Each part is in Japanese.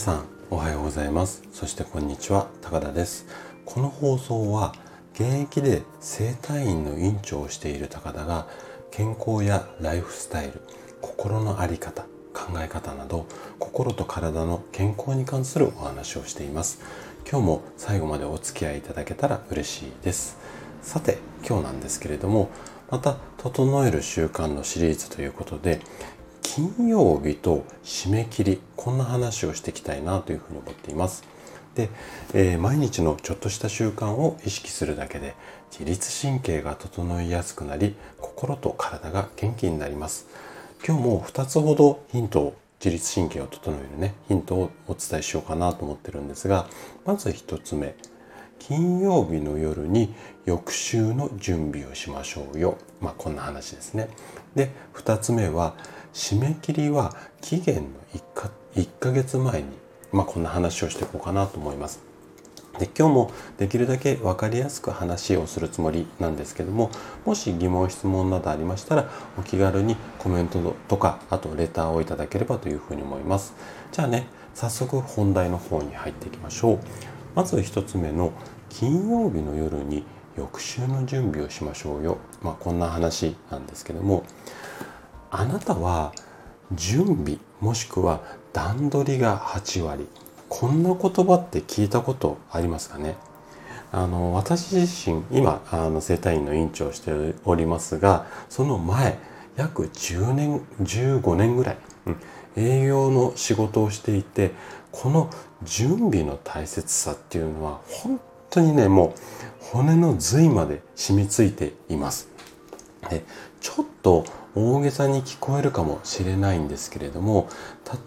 さんおはようございます。そしてこんにちは高田です。この放送は現役で整体院の院長をしている高田が健康やライフスタイル心の在り方考え方など心と体の健康に関するお話をしています。今日も最後までお付き合いいただけたら嬉しいです。さて今日なんですけれどもまた整える習慣のシリーズということで金曜日と締め切りこんな話をしていきたいなというふうに思っています。で、えー、毎日のちょっとした習慣を意識するだけで自律神経が整いやすくなり心と体が元気になります。今日も2つほどヒントを自律神経を整えるねヒントをお伝えしようかなと思ってるんですがまず1つ目金曜日の夜に翌週の準備をしましょうよ。まあこんな話ですね。で2つ目は締め切りは期限の 1, か1ヶ月前に、まあ、こんな話をしていこうかなと思います。で今日もできるだけ分かりやすく話をするつもりなんですけどももし疑問質問などありましたらお気軽にコメントとかあとレターをいただければというふうに思います。じゃあね早速本題の方に入っていきましょう。まず1つ目の金曜日の夜に翌週の準備をしましょうよ。まあこんな話なんですけども。あなたは準備もしくは段取りが8割。こんな言葉って聞いたことありますかね？あの私自身今あの整体院の院長をしておりますがその前約10年15年ぐらい、うん、営業の仕事をしていてこの準備の大切さっていうのは本当にねもう骨の髄まで染みついています。でちょっと大げさに聞こえるかもしれないんですけれども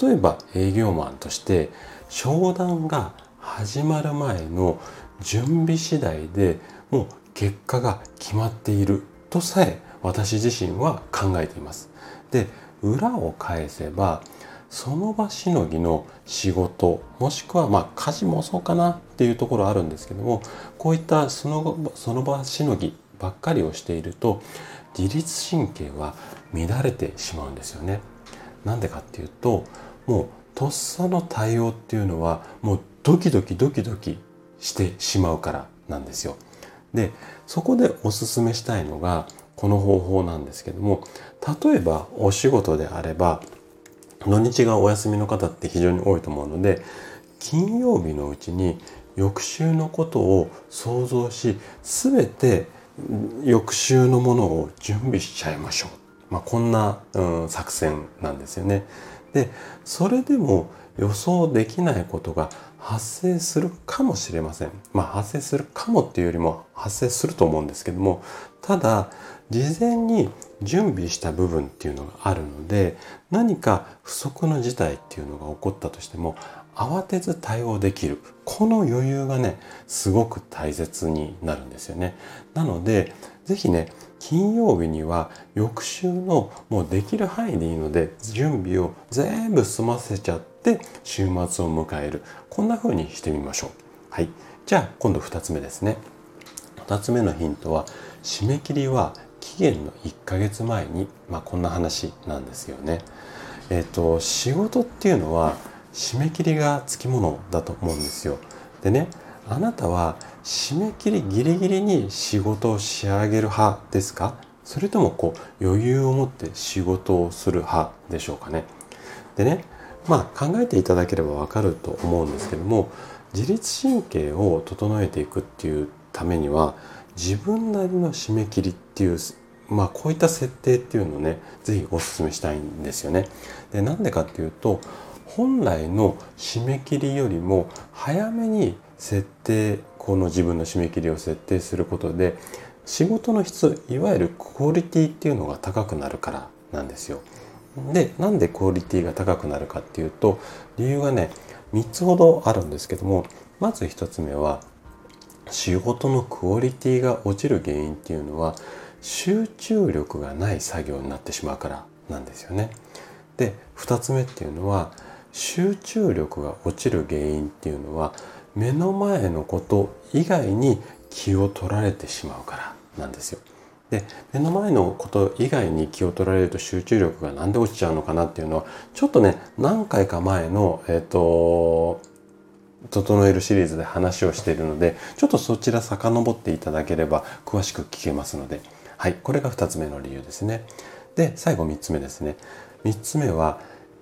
例えば営業マンとして商談が始まる前の準備次第でもう結果が決まっているとさえ私自身は考えています。で裏を返せばその場しのぎの仕事もしくはまあ家事もそうかなっていうところあるんですけどもこういったそのその場しのぎばっかりをしていると自律神経は乱れてしまうんですよね。なんでかっていうともうとっさの対応っていうのはもうドキドキドキドキしてしまうからなんですよ。でそこでおすすめしたいのがこの方法なんですけども例えばお仕事であれば土日がお休みの方って非常に多いと思うので金曜日のうちに翌週のことを想像し全て翌週のものを準備しちゃいましょう。まあ、こんな、うん、作戦なんですよね。で、それでも予想できないことが発生するかもしれません。まあ発生するかもっていうよりも発生すると思うんですけども、ただ事前に準備した部分っていうのがあるので何か不測の事態っていうのが起こったとしても慌てず対応できる。この余裕がねすごく大切になるんですよね。なので是非ね金曜日には翌週のもうできる範囲でいいので準備を全部済ませちゃって週末を迎える。こんな風にしてみましょう。はい。じゃあ今度2つ目ですね。2つ目のヒントは締め切りは期限の1ヶ月前にまあこんな話なんですよねえっ、と仕事っていうのは締め切りがつきものだと思うんですよ。でねあなたは締め切りギリギリに仕事を仕上げる派ですか？それともこう余裕を持って仕事をする派でしょうかね？でねまあ考えていただければわかると思うんですけども自律神経を整えていくっていうためには自分なりの締め切りっていうまあこういった設定っていうのをね是非お勧めしたいんですよね。でなんでかっていうと本来の締め切りよりも早めに設定この自分の締め切りを設定することで仕事の質いわゆるクオリティっていうのが高くなるからなんですよ。でなんでクオリティが高くなるかっていうと理由がね3つほどあるんですけどもまず1つ目は仕事のクオリティが落ちる原因っていうのは集中力がない作業になってしまうからなんですよね。で2つ目っていうのは集中力が落ちる原因っていうのは目の前のこと以外に気を取られてしまうからなんですよ。で目の前のこと以外に気を取られると集中力が何で落ちちゃうのかなっていうのはちょっとね何回か前のえっ、と整えるシリーズで話をしているのでちょっとそちら遡っていただければ詳しく聞けますのではいこれが2つ目の理由ですね。で最後3つ目ですね。3つ目は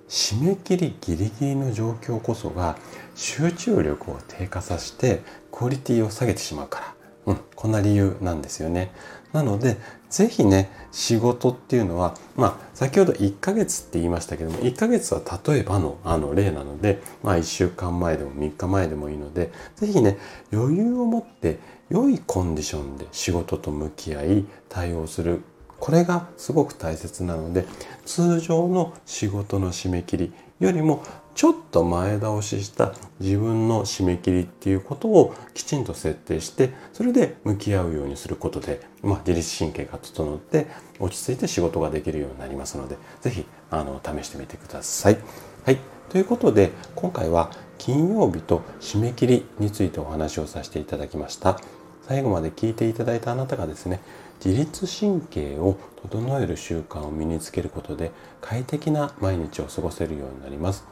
締め切りギリギリの状況こそが集中力を低下させてクオリティを下げてしまうから。うん、こんな理由なんですよね。なので、ぜひね、仕事っていうのは、まあ、先ほど1ヶ月って言いましたけども、1ヶ月は例えばのあの例なので、まあ、1週間前でも3日前でもいいので、ぜひね、余裕を持って良いコンディションで仕事と向き合い、対応する。これがすごく大切なので、通常の仕事の締め切りよりもちょっと前倒しした自分の締め切りっていうことをきちんと設定してそれで向き合うようにすることで、まあ、自律神経が整って落ち着いて仕事ができるようになりますので是非あの試してみてください。はい、ということで今回は金曜日と締め切りについてお話をさせていただきました。最後まで聞いていただいたあなたがですね自律神経を整える習慣を身につけることで快適な毎日を過ごせるようになります。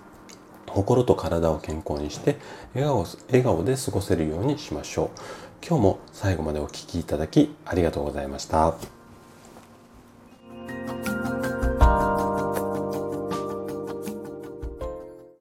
心と体を健康にして笑顔笑顔で過ごせるようにしましょう。今日も最後までお聴きいただきありがとうございました。